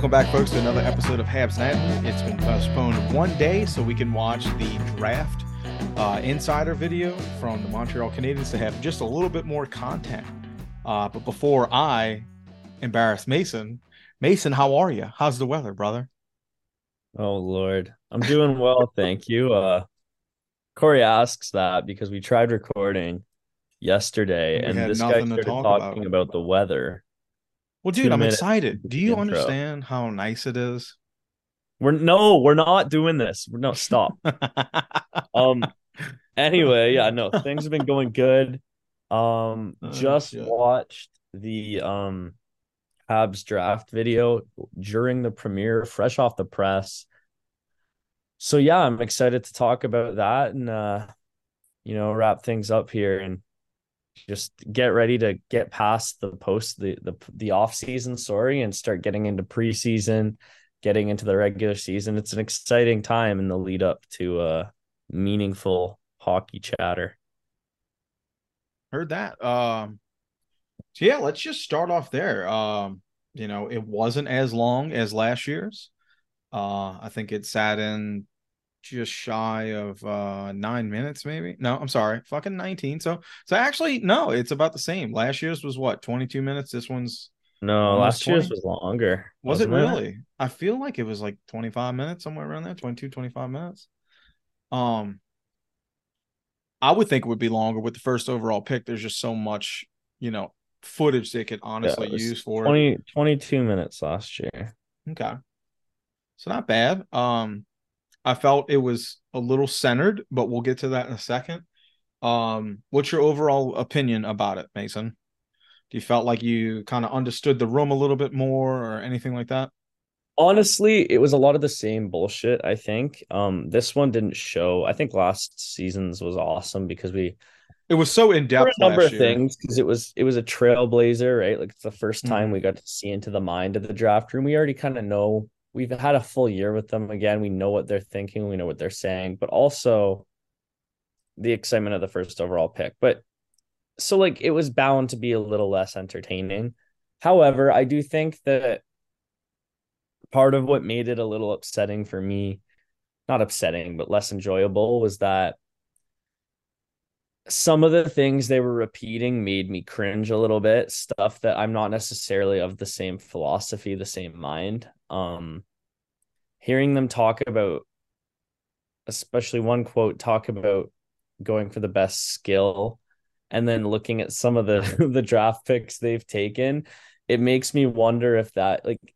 Welcome back, folks, to another episode of Habs Nightly. It's been postponed one day so we can watch the draft uh, insider video from the Montreal Canadiens to have just a little bit more content. Uh, but before I embarrass Mason, Mason, how are you? How's the weather, brother? Oh Lord, I'm doing well, thank you. Uh, Corey asks that because we tried recording yesterday, We and this guy started talk talking about. about. the weather. Well, dude, I'm excited. Do you intro. understand how nice it is? We're no, we're not doing this. We're no stop. um. Anyway, yeah, no, things have been going good. Um, Oh, just shit. watched the um Habs draft video during the premiere, fresh off the press. So yeah, I'm excited to talk about that and uh you know wrap things up here and just get ready to get past the post the the the off season sorry and start getting into preseason, getting into the regular season. It's an exciting time in the lead up to uh meaningful hockey chatter. Heard that. Um, so yeah, let's just start off there. Um, you know, it wasn't as long as last year's. Uh, I think it sat in just shy of uh nine minutes, maybe. No, I'm sorry, fucking 19. So so actually, no, it's about the same. Last year's was what 22 minutes. This one's No, last year's was longer. was it really? I feel like it was like 25 minutes, somewhere around there, 22, 25 minutes. Um, I would think it would be longer with the first overall pick. There's just so much, you know, footage they could honestly it was use for it. 20, 22 minutes last year. Okay. So not bad. Um I felt it was a little centered, but we'll get to that in a second. Um what's your overall opinion about it, Mason? Do you felt like you kind of understood the room a little bit more or anything like that? Honestly, it was a lot of the same bullshit, I think. Um, this one didn't show. I think last season's was awesome because we It was so in depth. a number last of year. things because it was it was a trailblazer, right? Like it's the first time Mhm. we got to see into the mind of the draft room. We already kind of know we've had a full year with them again. We know what they're thinking, we know what they're saying, but also the excitement of the first overall pick. But so like it was bound to be a little less entertaining. However, I do think that part of what made it a little upsetting for me, not upsetting, but less enjoyable was that some of the things they were repeating made me cringe a little bit stuff that i'm not necessarily of the same philosophy the same mind. Um hearing them talk about especially one quote talk about going for the best skill and then looking at some of the the draft picks they've taken it makes me wonder if that like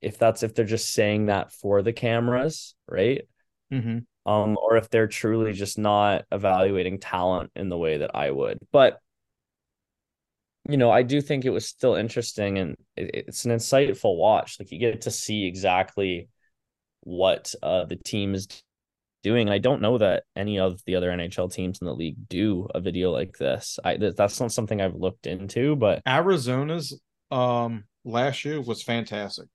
if that's if they're just saying that for the cameras right Mhm. um, or if they're truly just not evaluating talent in the way that I would. But you know, I do think it was still interesting and it, it's an insightful watch. Like you get to see exactly what uh the team is doing. And I don't know that any of the other NHL teams in the league do a video like this. I that's not something I've looked into, but Arizona's um last year was fantastic.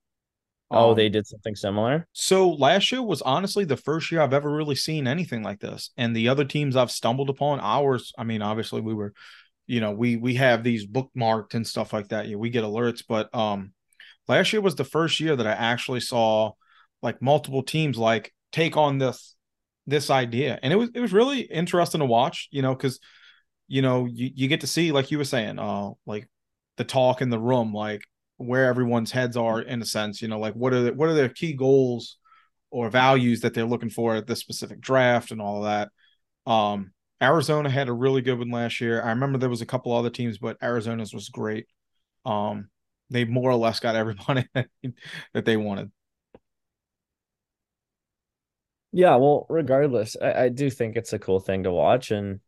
Oh, Um, they did something similar. So last year was honestly the first year I've ever really seen anything like this. And the other teams I've stumbled upon, ours, I mean, obviously we were, you know, we we have these bookmarked and stuff like that. Yeah, we get alerts, but um last year was the first year that I actually saw like multiple teams like take on this this idea. And it was it was really interesting to watch, you know, because you know, you, you get to see, like you were saying, uh like the talk in the room, like where everyone's heads are in a sense, you know, like what are the, what are their key goals or values that they're looking for at this specific draft and all of that. Um, Arizona had a really good one last year. I remember there was a couple other teams, but Arizona's was great. Um, they more or less got everybody that they wanted. Yeah, well, regardless, I, I do think it's a cool thing to watch, and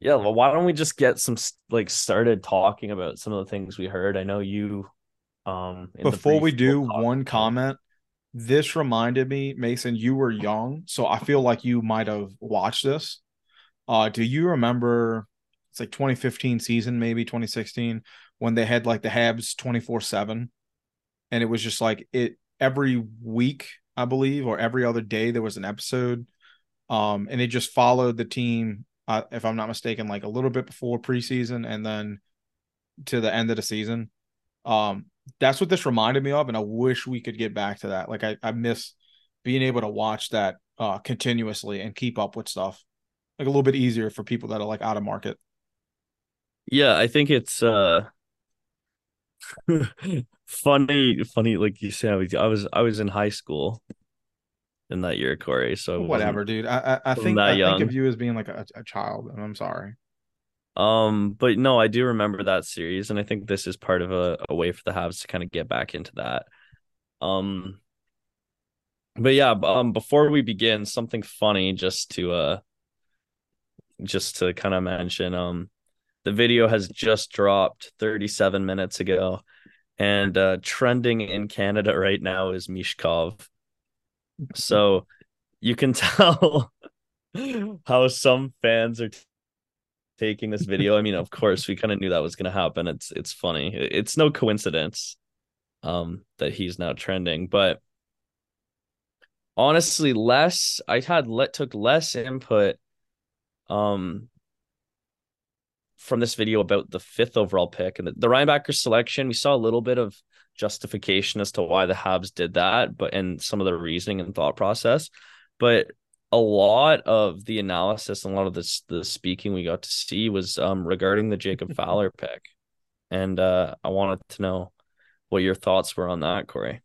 yeah, well, why don't we just get some like started talking about some of the things we heard? I know you, um, in the Before we do, one comment. This reminded me, Mason, you were young, so I feel like you might have watched this. Uh, do you remember it's like 2015 season, maybe 2016, when they had like the Habs 24-7? And it was just like it every week, I believe, or every other day there was an episode. Um, and it just followed the team, uh, if I'm not mistaken, like a little bit before preseason and then to the end of the season. Um, that's what this reminded me of, and I wish we could get back to that. Like I, I miss being able to watch that uh continuously and keep up with stuff. Like a little bit easier for people that are like out of market. Yeah, I think it's uh funny, funny. Like you said, I was I was, I was in high school in that year, Corey. So Whatever, dude. I I, I think I think of you as being like a, a child, and I'm sorry. Um, but no, I do remember that series, and I think this is part of a, a way for the Habs to kind of get back into that. Um, but yeah, um, before we begin, something funny just to uh, just to kind of mention, um, the video has just dropped 37 minutes ago, and uh, trending in Canada right now is Michkov. So you can tell how some fans are taking this video. I mean, of course, we kind of knew that was going to happen. It's it's funny. It's no coincidence um that he's now trending, but honestly, less I had let took less input um from this video about the fifth overall pick and the, the Reinbacher selection. We saw a little bit of justification as to why the Habs did that, but and some of the reasoning and thought process. But a lot of the analysis and a lot of this the speaking we got to see was um regarding the Jacob Fowler pick. And uh I wanted to know what your thoughts were on that, Corey.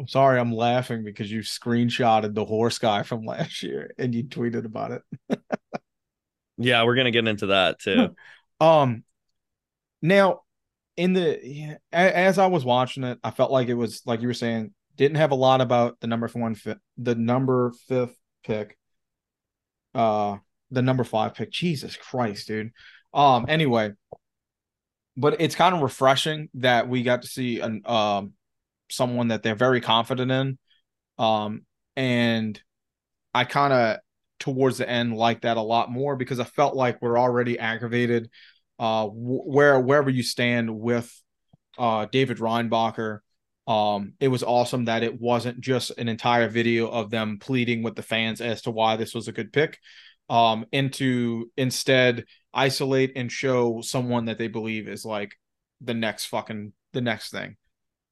I'm sorry, I'm laughing because you screenshotted the horse guy from last year and you tweeted about it. Yeah, we're gonna get into that too. Um, now in the as I was watching it, I felt like it was like you were saying didn't have a lot about the number one the number fifth pick, uh, the number five pick. Jesus Christ, dude. Um, anyway, but it's kind of refreshing that we got to see an um someone that they're very confident in, um, and I kind of towards the end like that a lot more because I felt like we're already aggravated uh where wherever you stand with uh David Reinbacher um it was awesome that it wasn't just an entire video of them pleading with the fans as to why this was a good pick um and to instead isolate and show someone that they believe is like the next fucking the next thing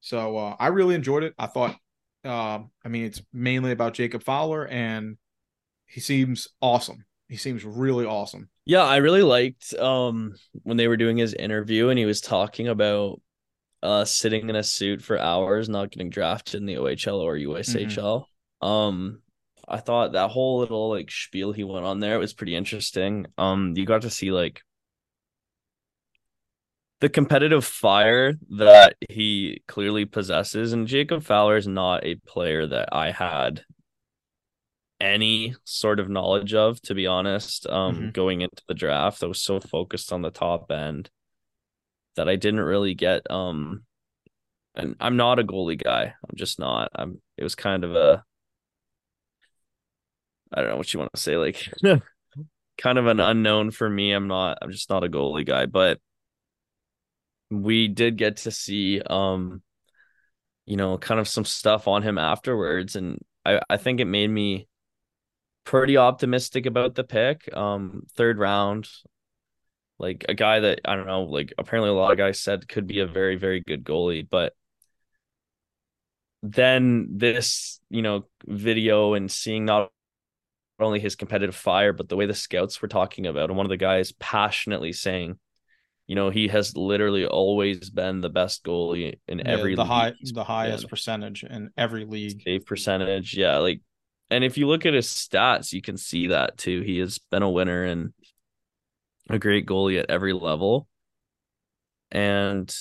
so uh I really enjoyed it I thought um I mean it's mainly about Jacob Fowler and he seems awesome. He seems really awesome. Yeah, I really liked um when they were doing his interview and he was talking about uh sitting in a suit for hours not getting drafted in the OHL or USHL. Um I thought that whole little like spiel he went on there was pretty interesting. Um you got to see like the competitive fire that he clearly possesses and Jacob Fowler is not a player that I had any sort of knowledge of to be honest um Mhm. going into the draft i was so focused on the top end that i didn't really get um and I'm not a goalie guy. I'm just not. I'm it was kind of a I don't know what you want to say, like kind of an unknown for me. I'm not I'm just not a goalie guy, but we did get to see um you know kind of some stuff on him afterwards and I I think it made me pretty optimistic about the pick. Um third round like a guy that I don't know, like apparently a lot of guys said could be a very very good goalie, but then this, you know, video and seeing not only his competitive fire, but the way the scouts were talking about, and one of the guys passionately saying, you know, he has literally always been the best goalie in yeah, every the high the highest percentage in every league. Save percentage, yeah. Like, and if you look at his stats, you can see that too. He has been a winner and a great goalie at every level. And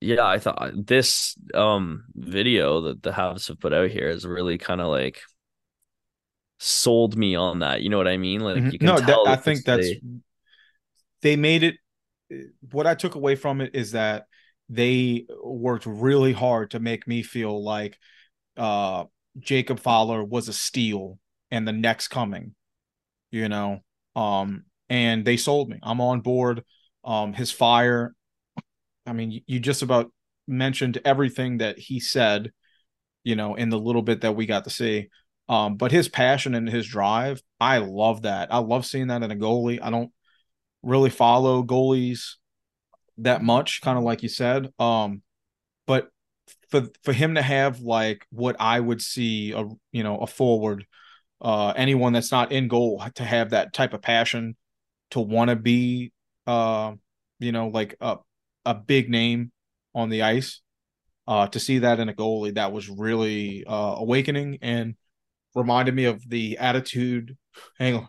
yeah, I thought this um video that the Habs have put out here is really kind of like sold me on that. You know what I mean? Like mm-hmm. you can no, that, I think that's they... they made it. What I took away from it is that they worked really hard to make me feel like uh Jacob Fowler was a steal and the next coming. You know, um, and they sold me. I'm on board. Um, his fire I mean, you just about mentioned everything that he said, you know, in the little bit that we got to see. Um, but his passion and his drive, I love that. I love seeing that in a goalie. I don't really follow goalies that much, kind of like you said. Um, for for him to have like what I would see a you know a forward, uh, anyone that's not in goal to have that type of passion, to want to be, uh, you know, like a a big name on the ice. Uh, to see that in a goalie, that was really uh, awakening and reminded me of the attitude. Hang on,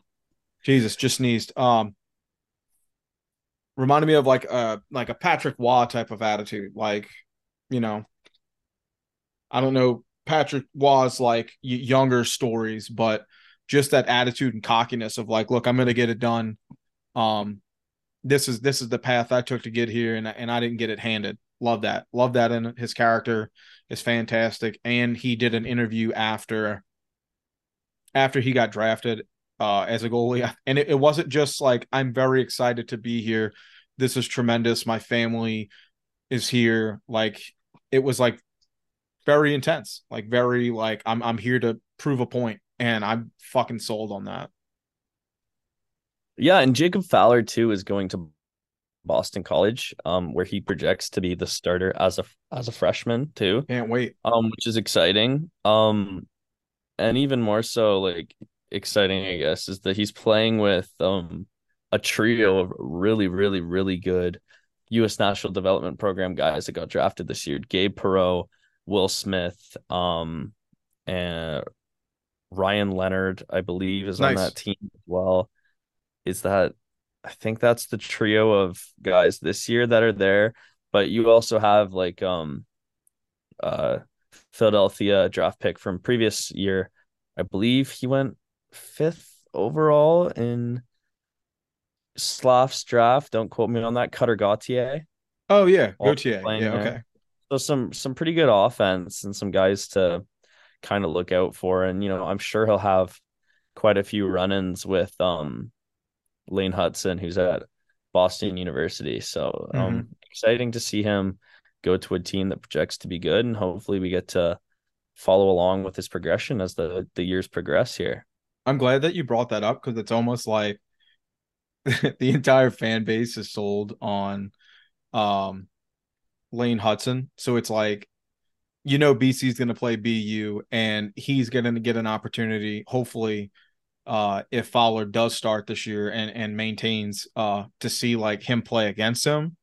Jesus, just sneezed. Um, reminded me of like a like a Patrick Roy type of attitude. Like, you know, I don't know Patrick Roy's like younger stories, but just that attitude and cockiness of like, look, I'm gonna get it done. Um, this is this is the path I took to get here, and and I didn't get it handed. Love that. Love that in his character is fantastic. And he did an interview after after he got drafted uh, as a goalie, and it, it wasn't just like I'm very excited to be here. This is tremendous. My family is here. Like it was like very intense. Like very like I'm I'm here to prove a point, and I'm fucking sold on that. Yeah, and Jacob Fowler too is going to Boston College, um, where he projects to be the starter as a as a freshman too. Can't wait. Um, which is exciting. Um, and even more so, like exciting, I guess, is that he's playing with um a trio of really, really, really good U.S. National Development Program guys that got drafted this year: Gabe Perreault, Will Smith, um, and Ryan Leonard, I believe, is nice. on that team as well is that I think that's the trio of guys this year that are there. But you also have like um uh Philadelphia draft pick from previous year. I believe he went fifth overall in Slaff's draft. Don't quote me on that. Cutter Gauthier. Oh yeah, Gauthier. Yeah, okay. So some some pretty good offense and some guys to kind of look out for. And you know, I'm sure he'll have quite a few run-ins with um Lane Hutson, who's at Boston University. So um, mm-hmm. exciting to see him go to a team that projects to be good, and hopefully we get to follow along with his progression as the the years progress here. I'm glad that you brought that up because it's almost like the entire fan base is sold on um Lane Hutson. So it's like you know BC's going to play BU and he's going to get an opportunity hopefully uh, if Fowler does start this year and and maintains uh, to see like him play against him,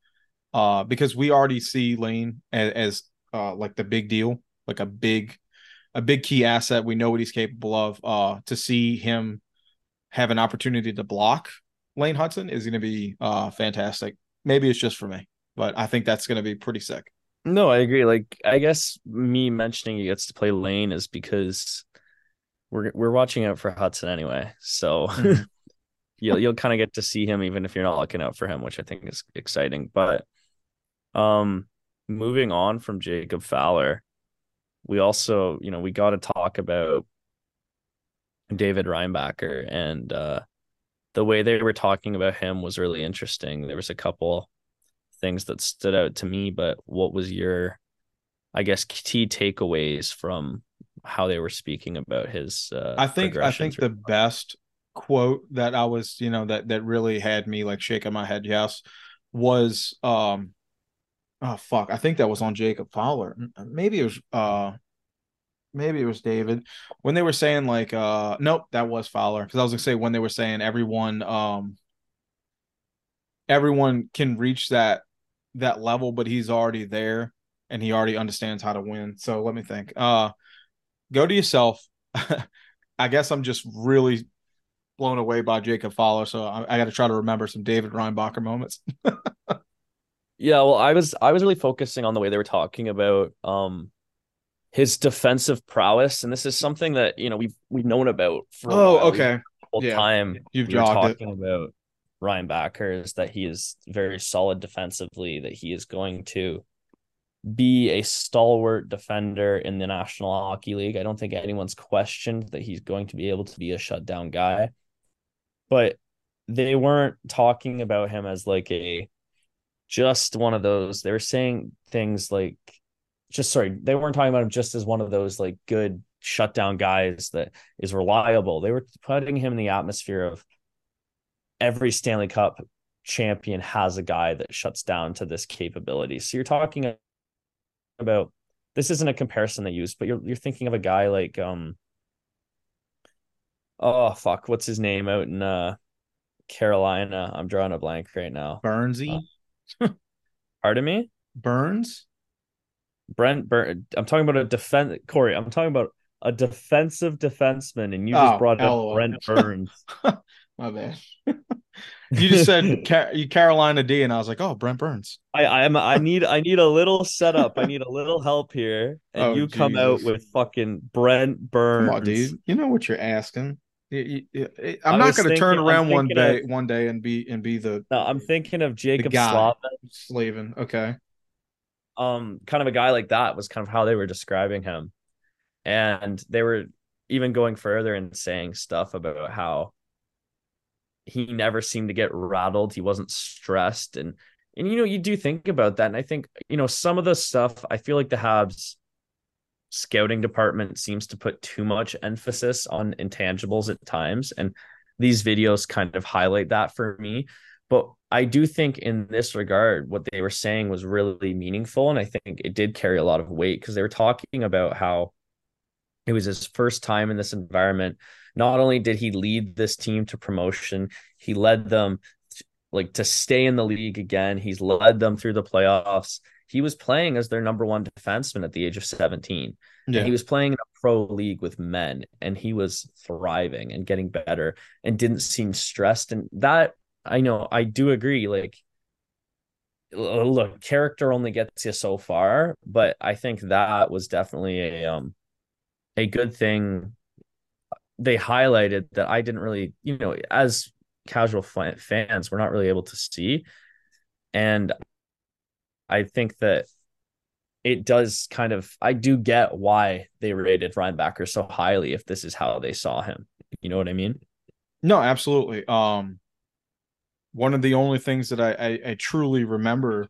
uh, because we already see Lane as, as uh, like the big deal, like a big a big key asset. We know what he's capable of. Uh, to see him have an opportunity to block Lane Hutson is going to be uh, fantastic. Maybe it's just for me, but I think that's going to be pretty sick. No, I agree. Like, I guess me mentioning he gets to play Lane is because we're we're watching out for Hutson anyway. So mm-hmm. you'll you'll kind of get to see him even if you're not looking out for him, which I think is exciting. But um moving on from Jacob Fowler, we also, you know, we got to talk about David Reinbacher and uh, the way they were talking about him was really interesting. There was a couple things that stood out to me, but what was your, I guess, key takeaways from how they were speaking about his? Uh, I think I think the best quote that I was, you know, that that really had me like shaking my head. Yes, was um, oh fuck, I think that was on Jacob Fowler. Maybe it was uh maybe it was David when they were saying like uh nope that was Fowler because I was gonna say when they were saying everyone um everyone can reach that that level but he's already there and he already understands how to win so let me think uh go to yourself I guess I'm just really blown away by Jacob Fowler so I, I got to try to remember some David Reinbacher moments yeah well I was I was really focusing on the way they were talking about um his defensive prowess, and this is something that you know we've we've known about for oh okay whole yeah. time. You've we talking it. about Reinbacher is that he is very solid defensively, that he is going to be a stalwart defender in the National Hockey League. I don't think anyone's questioned that he's going to be able to be a shutdown guy. But they weren't talking about him as like a just one of those. They were saying things like just sorry, they weren't talking about him just as one of those like good shutdown guys that is reliable. They were putting him in the atmosphere of every Stanley Cup champion has a guy that shuts down to this capability. So you're talking about this isn't a comparison they use, but you're you're thinking of a guy like um oh fuck, what's his name out in uh Carolina? I'm drawing a blank right now. Burnsy. Uh, pardon me? Burns? Brent Burn. I'm talking about a defense. Corey, I'm talking about a defensive defenseman, and you just Oh, brought up. Brent Burns. My bad. you just said Car- you Carolina D, and I was like, oh, Brent Burns. I I'm I need I need a little setup. I need a little help here, and Oh, you come out with fucking Brent Burns. Come on, dude. You know what you're asking. You- you- you- I I'm not going to turn around one thinking day, one day, and be and be the No, I'm thinking of Jacob guy. Slavin. Okay. um kind of a guy like that was kind of how they were describing him and they were even going further and saying stuff about how he never seemed to get rattled. He wasn't stressed. And and you know you do think about that. And i think you know some of the stuff i feel like the habs scouting department seems to put too much emphasis on intangibles at times. And these videos kind of highlight that for me. But I do think in this regard, what they were saying was really meaningful. And I think it did carry a lot of weight because they were talking about how it was his first time in this environment. Not only did he lead this team to promotion, he led them like to stay in the league again. He's led them through the playoffs. He was playing as their number one defenseman at the age of 17. Yeah. And he was playing in a pro league with men and he was thriving and getting better and didn't seem stressed. And that I know I do agree. Like, look, character only gets you so far, but I think that was definitely a um a good thing. They highlighted that I didn't really, you know, as casual fa- fans, we're not really able to see, and I think that it does kind of. I do get why they rated Reinbacher so highly if this is how they saw him. You know what I mean? No, absolutely. Um, one of the only things that I, I, I truly remember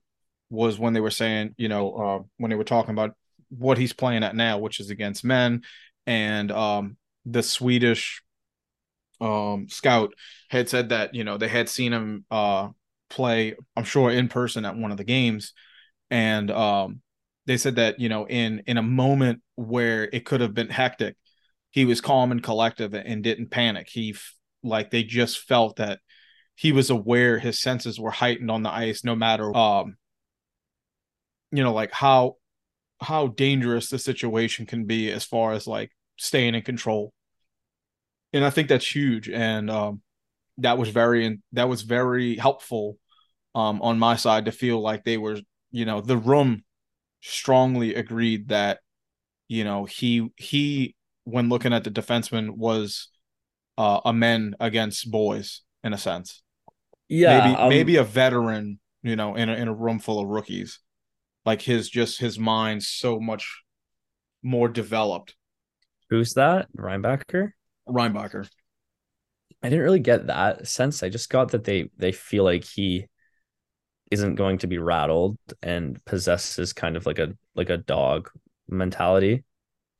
was when they were saying, you know, uh, when they were talking about what he's playing at now, which is against men, and um, the Swedish um scout had said that you know they had seen him uh play, I'm sure in person at one of the games, and um, they said that you know in in a moment where it could have been hectic, he was calm and collective and didn't panic. He like they just felt that he was aware his senses were heightened on the ice no matter um you know like how how dangerous the situation can be as far as like staying in control and i think that's huge and um that was very that was very helpful um on my side to feel like they were you know the room strongly agreed that you know he he when looking at the defenseman was uh, a men against boys in a sense Yeah, maybe um, maybe a veteran, you know, in a in a room full of rookies. like his just his mind so much more developed. Who's that? Reinbacher? Reinbacher. I didn't really get that sense. I just got that they they feel like he isn't going to be rattled and possesses kind of like a like a dog mentality.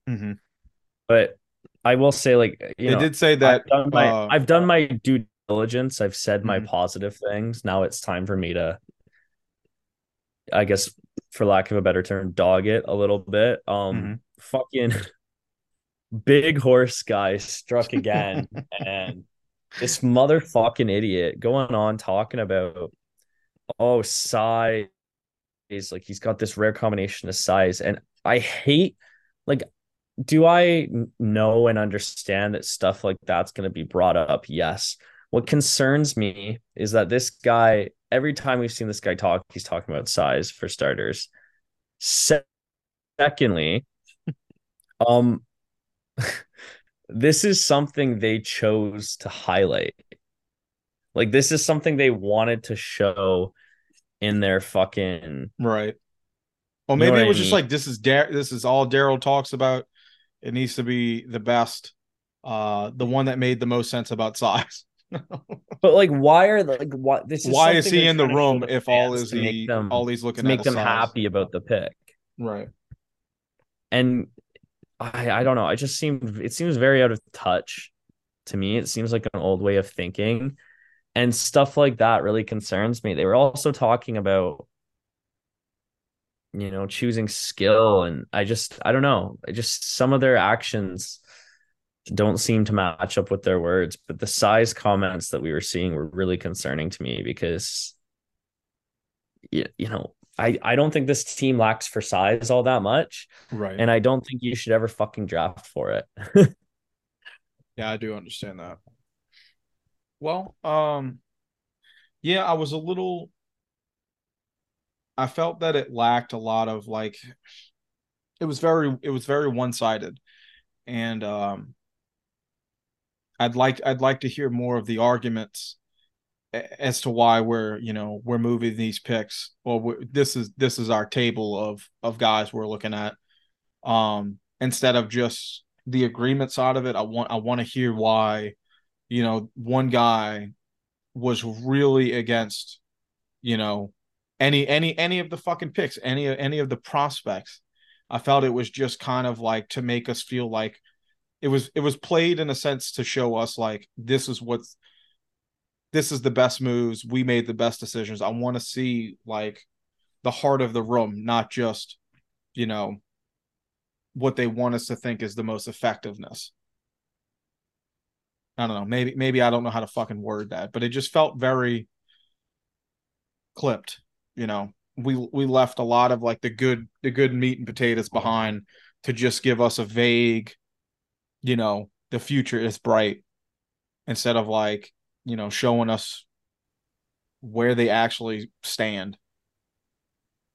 Mm-hmm. But I will say, like you they know, did say that I've done my, uh, I've done my due diligence. I've said my Mhm. positive things. Now it's time for me to, I guess, for lack of a better term, dog it a little bit. Um, Mhm. fucking big horse guy struck again, and this motherfucking idiot going on talking about, oh, size. Is like he's got this rare combination of size, and I hate like do i know and understand that stuff like that's going to be brought up? Yes. What concerns me is that this guy, every time we've seen this guy talk, he's talking about size for starters. Se- Secondly, um, this is something they chose to highlight. Like this is something they wanted to show in their fucking right. Well, You know maybe it I was just like this is Dar- this is all Daryl talks about. It needs to be the best, uh, the one that made the most sense about size. But like, why are the, like what this? Is Why is he in the trying to show room the if all is he them all he's looking to make them size? happy about the pick? Right. And I I don't know. I just seem it seems very out of touch to me. It seems like an old way of thinking, and stuff like that really concerns me. They were also talking about you know choosing skill, and I just I don't know. I just some of their actions don't seem to match up with their words. But the size comments that we were seeing were really concerning to me because, you, you know, I, I don't think this team lacks for size all that much. Right. And I don't think you should ever fucking draft for it. Yeah, I do understand that. Well, um, yeah, I was a little. I felt that it lacked a lot of like. It was very, it was very one sided, and um, I'd like, I'd like to hear more of the arguments as to why we're, you know, we're moving these picks. Well, this is this is our table of of guys we're looking at, um, instead of just the agreement side of it. I want, I want to hear why you know, one guy was really against, you know, any any any of the fucking picks, any any of the prospects. I felt it was just kind of like to make us feel like it was it was played in a sense to show us like this is what's this is the best moves. We made the best decisions. I want to see like the heart of the room, not just, you know, what they want us to think is the most effectiveness. I don't know. Maybe maybe I don't know how to fucking word that, but it just felt very clipped. You know, we we left a lot of like the good the good meat and potatoes behind to just give us a vague, you know, the future is bright, instead of like you know showing us where they actually stand.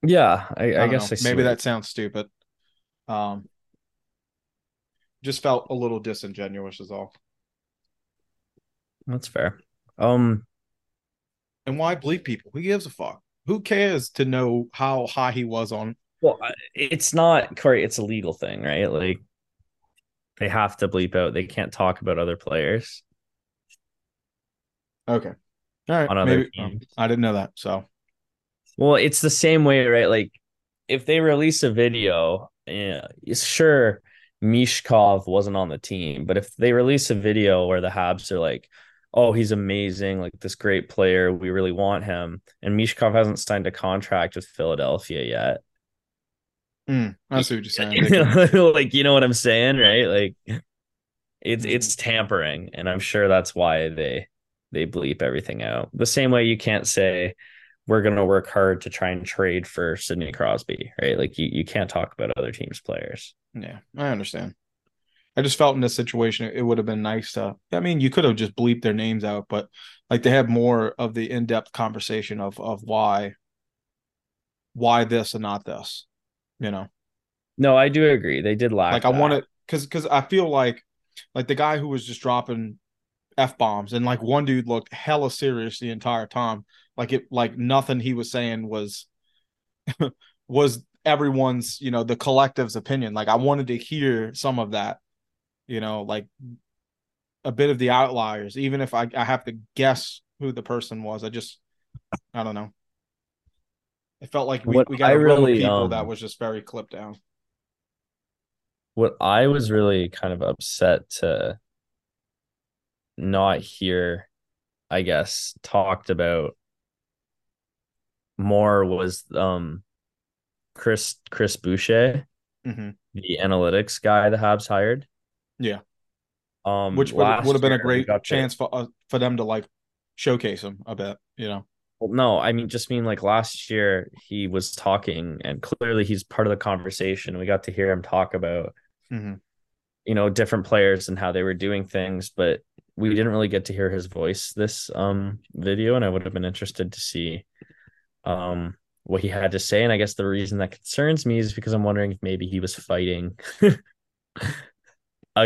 yeah, I, I, don't guess. I maybe what- that sounds stupid. Um, just felt a little disingenuous, is all. that's fair. Um, And why bleep people? Who gives a fuck? Who cares to know how high he was on? well, it's not Corey. It's a legal thing, right? Like they have to bleep out. They can't talk about other players. Okay, all right. On other maybe teams. I didn't know that. So Well, it's the same way, right? Like if they release a video, yeah, sure, Michkov wasn't on the team, but if they release a video where the Habs are like, "Oh, he's amazing, like this great player, we really want him," and Michkov hasn't signed a contract with Philadelphia yet, mm, I see what you're saying. Like you know what I'm saying, right? Like it's it's tampering, and I'm sure that's why they they bleep everything out. The same way you can't say we're gonna work hard to try and trade for Sidney Crosby, right? Like you you can't talk about other teams' players. yeah, I understand. I just felt in this situation it would have been nice to. I mean, you could have just bleeped their names out, but like they have more of the in-depth conversation of of why, why this and not this. You know. No, I do agree. They did lack. like I want to because because I feel like like the guy who was just dropping f bombs and like one dude looked hella serious the entire time. Like it like nothing he was saying was was everyone's, you know, the collective's opinion. Like I wanted to hear some of that, you know, like a bit of the outliers, even if I, I have to guess who the person was. I just, I don't know. It felt like we, What we got I a really, people um, that was just very clipped down. what I was really kind of upset to not hear, I guess, talked about more was um Chris Chris Boucher, Mhm. the analytics guy the Habs hired. Yeah. Um, Which would, would have been a great got to- chance for uh, for them to like showcase him a bit, you know. Well, no, I mean just mean like last year he was talking and clearly he's part of the conversation. We got to hear him talk about Mhm. you know different players and how they were doing things, but we didn't really get to hear his voice this um video, and I would have been interested to see um what he had to say. And I guess the reason that concerns me is because I'm wondering if maybe he was fighting against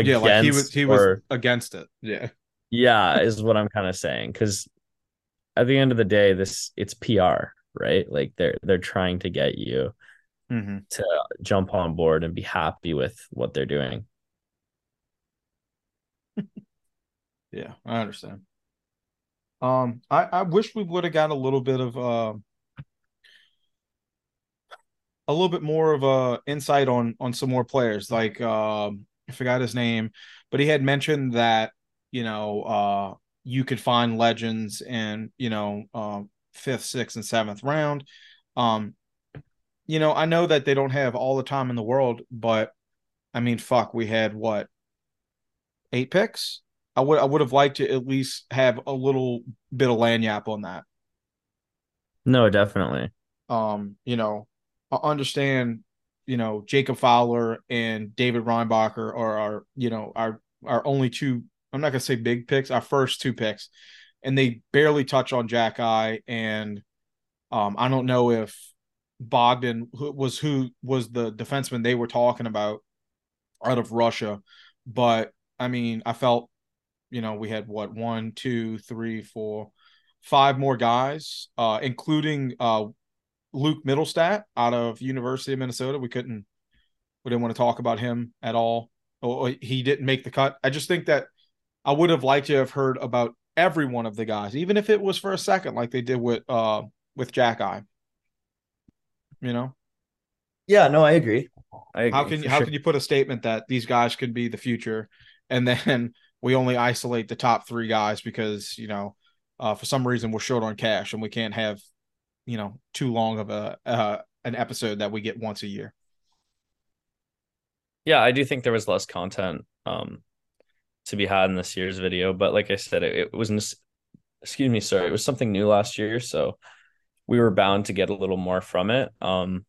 yeah, like he was he was or against it. Yeah. yeah, is what I'm kind of saying. Because at the end of the day, this it's PR, right? Like they're they're trying to get you Mm-hmm. to jump on board and be happy with what they're doing. Yeah, I understand. Um, I I wish we would have got a little bit of uh, a little bit more of a insight on on some more players. Like um, I forgot his name, but he had mentioned that you know uh you could find legends in you know um fifth, sixth, and seventh round. Um, you know I know that they don't have all the time in the world, but I mean, fuck, we had what eight picks. I would I would have liked to at least have a little bit of lagniappe on that. No, definitely. Um, you know, I understand, you know, Jacob Fowler and David Reinbacher are our, you know, our our only two, I'm not gonna say big picks, our first two picks. And they barely touch on Xhekaj and um I don't know if Bogdan who was who was the defenseman they were talking about out of Russia, but I mean, I felt you know, we had what one, two, three, four, five more guys, uh, including uh, Luke Mittelstadt out of University of Minnesota. We couldn't, we didn't want to talk about him at all. Oh, he didn't make the cut. I just think that I would have liked to have heard about every one of the guys, even if it was for a second, like they did with uh with Xhekaj. You know, Yeah, no, I agree. I how agree can for how sure. can you put a statement that these guys could be the future, and then we only isolate the top three guys because you know, uh, for some reason we're short on cash and we can't have, you know, too long of a uh, an episode that we get once a year. Yeah, I do think there was less content um to be had in this year's video, but like I said, it, it was excuse me, sorry, it was something new last year, so we were bound to get a little more from it. Um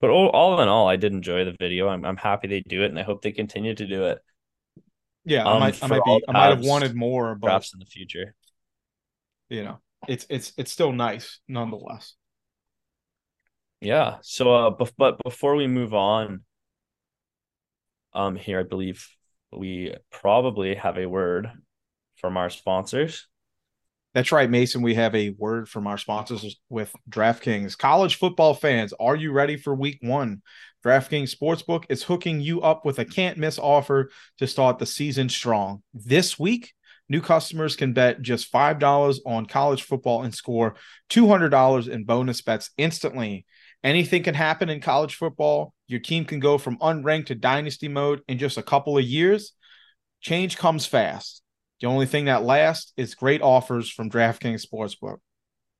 but all, all in all, I did enjoy the video. I'm I'm happy they do it and I hope they continue to do it Yeah, I Um, might I might be I might have wanted more, but perhaps in the future. you know, it's it's it's still nice nonetheless. Yeah. So uh bef- but before we move on um here I believe we probably have a word from our sponsors. That's right, Mason. We have a word from our sponsors with DraftKings. College football fans, are you ready for week one? DraftKings Sportsbook is hooking you up with a can't miss offer to start the season strong. This week, new customers can bet just $5 on college football and score $200 in bonus bets instantly. Anything can happen in college football. Your team can go from unranked to dynasty mode in just a couple of years. Change comes fast. The only thing that lasts is great offers from DraftKings Sportsbook.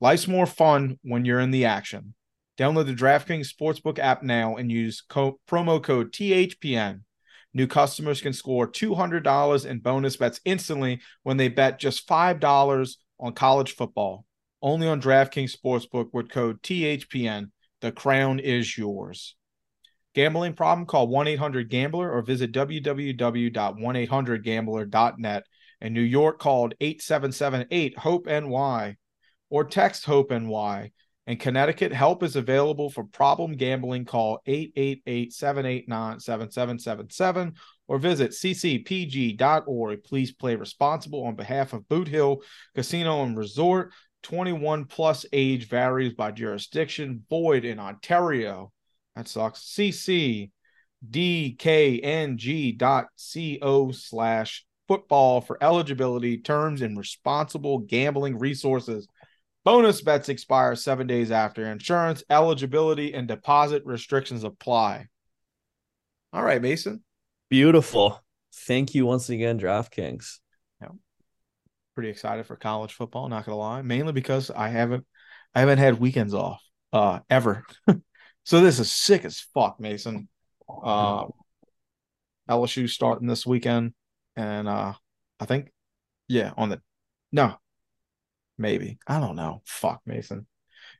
Life's more fun when you're in the action. Download the DraftKings Sportsbook app now and use co- promo code THPN. New customers can score $200 in bonus bets instantly when they bet just $5 on college football. Only on DraftKings Sportsbook with code THPN. The crown is yours. Gambling problem? Call 1 800 Gambler or visit www.1800Gambler.net. In New York, called 8778 HOPE NY or text HOPE NY. In Connecticut, help is available for problem gambling. Call 888 789 7777 or visit ccpg.org. Please play responsible on behalf of Boot Hill Casino and Resort. 21 plus age varies by jurisdiction. Void in Ontario. That sucks. CC dkng.co slash football for eligibility, terms, and responsible gambling resources. Bonus bets expire seven days after insurance. Eligibility and deposit restrictions apply. All right, Mason. Beautiful. Thank you once again, DraftKings. Pretty excited for college football, not gonna lie. Mainly because I haven't I haven't had weekends off uh ever. so this is sick as fuck, Mason. Uh LSU starting this weekend. And uh I think yeah, on the no, maybe. I don't know. Fuck Mason.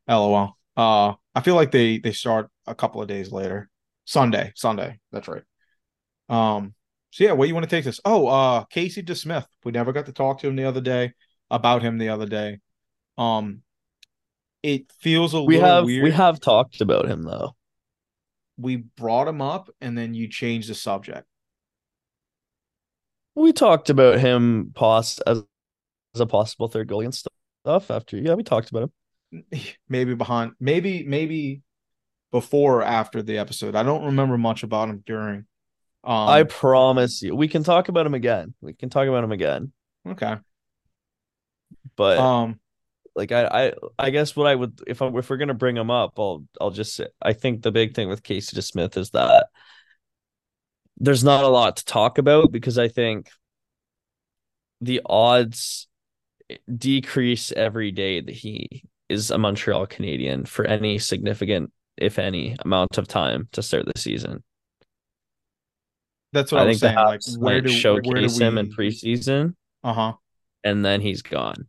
LOL. Uh I feel like they they start a couple of days later. Sunday. Sunday. That's right. Um so yeah, where you want to take this? Oh, uh Casey DeSmith. We never got to talk to him the other day about him the other day. Um it feels a We little have weird. we have talked about him though. we brought him up and then you changed the subject. We talked about him pos as, as a possible third goalie and stuff after. Yeah, we talked about him. Maybe behind maybe maybe before or after the episode. I don't remember much about him during. Um I promise you, we can talk about him again. We can talk about him again. okay. But Um like I, I I guess what I would if I, if we're gonna bring him up, I'll I'll just say I think the big thing with Casey DeSmith is that there's not a lot to talk about because I think the odds decrease every day that he is a Montreal Canadian for any significant, if any, amount of time to start the season. that's what I, I was think saying. Like where do showcase where do him in we- preseason, Uh-huh. and then he's gone.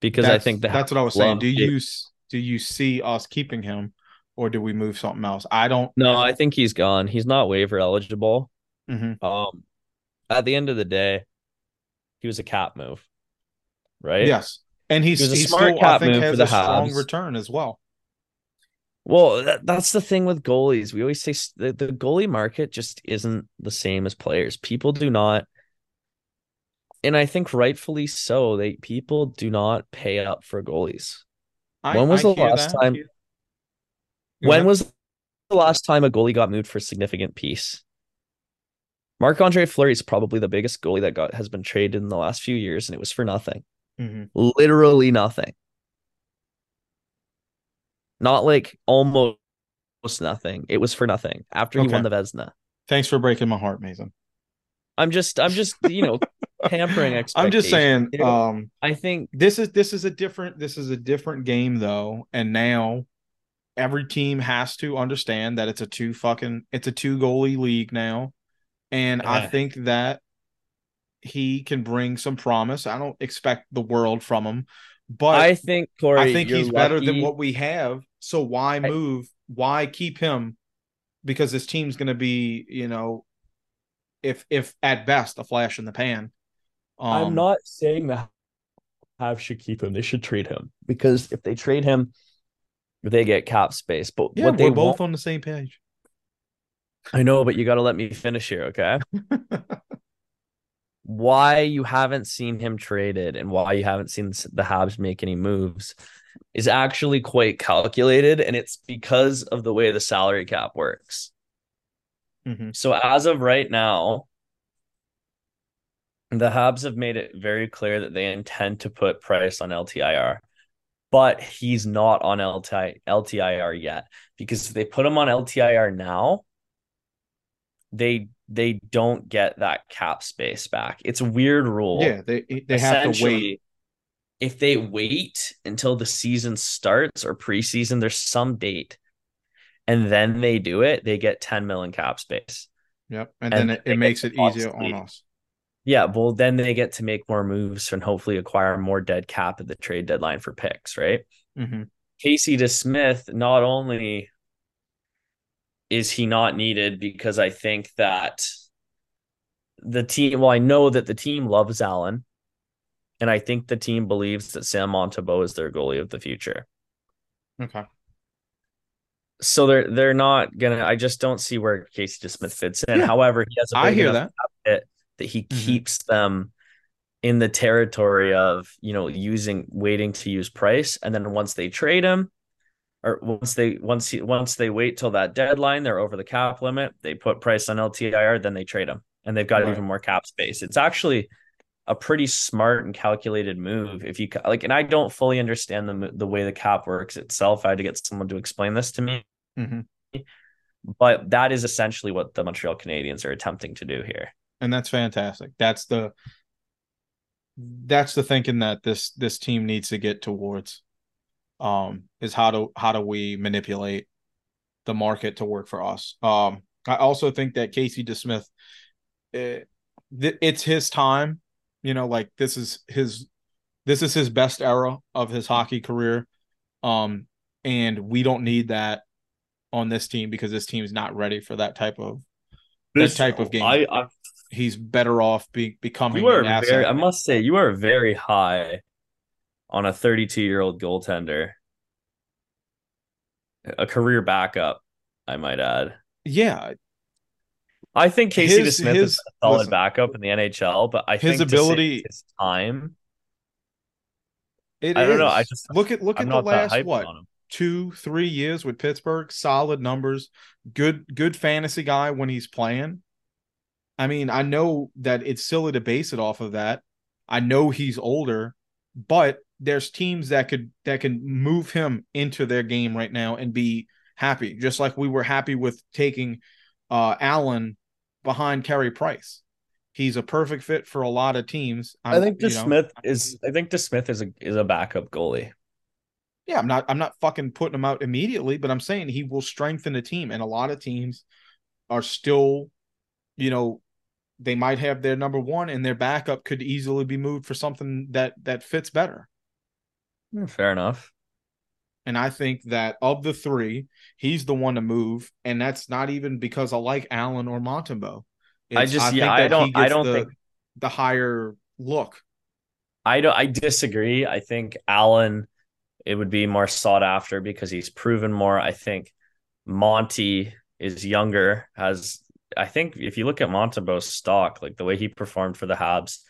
Because That's, I think the that's what I was saying. Do you s- do you see us keeping him or do we move something else? I don't No, I think he's gone. He's not waiver eligible. Mhm. Um, at the end of the day, he was a cap move, right? Yes. And he's It was a he smart still I cap think move has for the a strong Habs. return as well. Well, that, that's the thing with goalies. We always say the, the goalie market just isn't the same as players. People do not, and I think rightfully so. They people do not pay up for goalies. I, When was I the last that. time- When was the last time a goalie got moved for significant piece? Marc Andre Fleury is probably the biggest goalie that got has been traded in the last few years, and it was for nothing. Mhm. literally nothing. Not like almost nothing. It was for nothing after he won the Vezina. Thanks for breaking my heart, Mason. I'm just, I'm just, you know, tampering expectations. I'm just saying, You know, um, I think this is this is a different this is a different game though, and now every team has to understand that it's a two fucking it's a two goalie league now, and I think that he can bring some promise. I don't expect the world from him, but I think Corey, I think you're he's better than what we have. So why move? Why keep him? Because this team's going to be, you know, if if at best a flash in the pan. Um, I'm not saying the Habs should keep him. They should trade him because if they trade him, they get cap space. But Yeah, what they we're both won't- on the same page. I know, but you got to let me finish here, okay? why you haven't seen him traded and why you haven't seen the Habs make any moves is actually quite calculated, and it's because of the way the salary cap works. Mhm. So as of right now, the Habs have made it very clear that they intend to put Price on LTIR, but he's not on LTI, LTIR yet because if they put him on LTIR now, they they don't get that cap space back. It's a weird rule. Yeah, they they have to wait. If they wait until the season starts or preseason, there's some date, and then they do it, they get 10 million cap space. Yep, and, And then it, it makes it easier on us. Yeah, well, then they get to make more moves and hopefully acquire more dead cap at the trade deadline for picks, right? hmm Casey DeSmith, not only is he not needed because I think that the team, well, I know that the team loves Allen, and I think the team believes that Sam Montembeault is their goalie of the future. Okay. So they're they're not gonna. I just don't see where Casey DeSmith fits in. Yeah. However, he has a I hear that. That he Mhm. keeps them in the territory of you know using waiting to use price. And then once they trade him or once they once he, once they wait till that deadline they're over the cap limit they put price on LTIR then they trade him. And they've got right. even more cap space. It's actually a pretty smart and calculated move. If you like and I don't fully understand the the way the cap works itself. I had to get someone to explain this to me. Mm-hmm. but that is essentially what the Montreal Canadiens are attempting to do here and that's fantastic. That's the that's the thinking that this this team needs to get towards um is how do how do we manipulate the market to work for us? Um i also think that casey DeSmith it, eh, it's his time. You know like this is his this is his best era of his hockey career. Um and we don't need that on this team because this team is not ready for that type of this, that type of game. I, I he's better off be, becoming you are very, I must say, you are very high on a 32 year old goaltender, a career backup, I might add. Yeah. I think Casey his, DeSmith his, is a solid listen, backup in the NHL, but I his think ability, his time. It I don't know. I just look at look I'm at the last what two three years with Pittsburgh. Solid numbers, good good fantasy guy when he's playing. I mean, I know that it's silly to base it off of that. I know he's older, but there's teams that could that can move him into their game right now and be happy, just like we were happy with taking uh Allen behind Carey Price. He's a perfect fit for a lot of teams. I'm, i think DeSmith is I think DeSmith is a is a backup goalie. Yeah, I'm not I'm not fucking putting him out immediately, but I'm saying he will strengthen the team and a lot of teams are still you know they might have their number one and their backup could easily be moved for something that that fits better. Fair enough. And I think that of the three, he's the one to move, and that's not even because I like Allen or Montembeault. I just I yeah, I don't I don't the, think the higher look. I don't I disagree. I think Allen it would be more sought after because he's proven more. I think Monty is younger, has I think if you look at Montembeault's stock, like the way he performed for the Habs,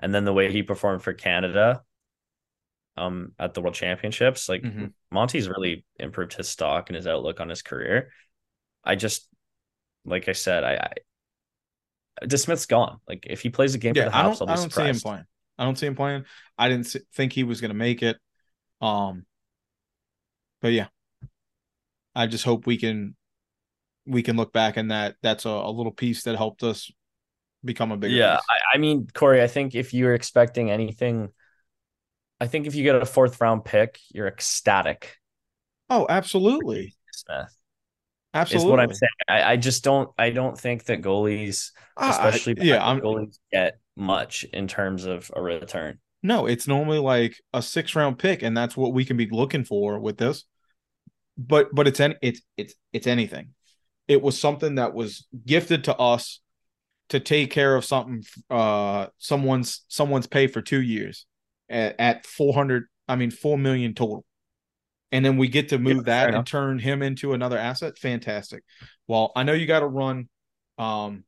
and then the way he performed for Canada, um, at the World Championships, like mm-hmm. Monty's really improved his stock and his outlook on his career. I just, like I said, I, I DeSmith's gone. Like if he plays a game yeah, for the Habs, I don't, I don't see him playing. I don't see him playing. I didn't think he was going to make it. Um, but yeah, I just hope we can we can look back and that that's a, a little piece that helped us become a bigger. Yeah, I, I, mean, Corey, I think if you're expecting anything, I think if you get a fourth round pick, you're ecstatic. Oh, absolutely. Smith. Absolutely. Is what I'm saying. I, I just don't I don't think that goalies, especially uh, yeah, I'm, goalies get much in terms of a return. No, it's normally like a six round pick, and that's what we can be looking for with this. But but it's any it's it's it's anything. It was something that was gifted to us to take care of something uh someone's someone's pay for two years at, at 400 i mean 4 million total. And then we get to move yeah, that and turn him into another asset. Fantastic. Well i know you got to run um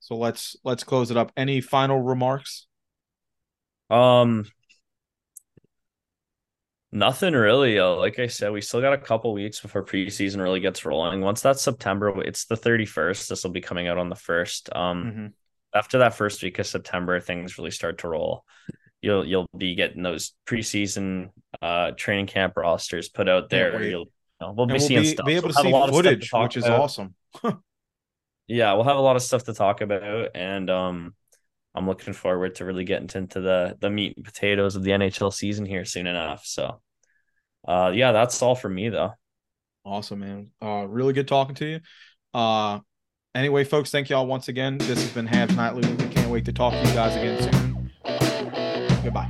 so let's let's close it up. Any final remarks? Um Nothing really. Like I said, we still got a couple weeks before preseason really gets rolling. Once that's September, it's the 31st. This will be coming out on the 1st. Um, mm-hmm. After that first week of September, things really start to roll. You'll you'll be getting those preseason uh, training camp rosters put out there. You'll you know, we'll be we'll seeing be, stuff. Be able to we'll see footage, to which is about. awesome. yeah, we'll have a lot of stuff to talk about, and um, I'm looking forward to really getting into the the meat and potatoes of the NHL season here soon enough. So, uh, yeah, that's all for me though. Awesome, man. Uh, really good talking to you. Uh, anyway, folks, thank y'all once again. This has been Habs Nightly. We can't wait to talk to you guys again soon. Goodbye.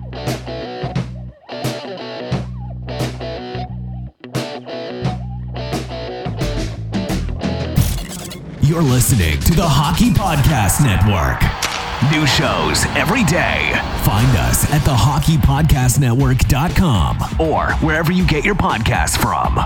You're listening to the Hockey Podcast Network. New shows every day. Find us at thehockeypodcastnetwork.com or wherever you get your podcasts from.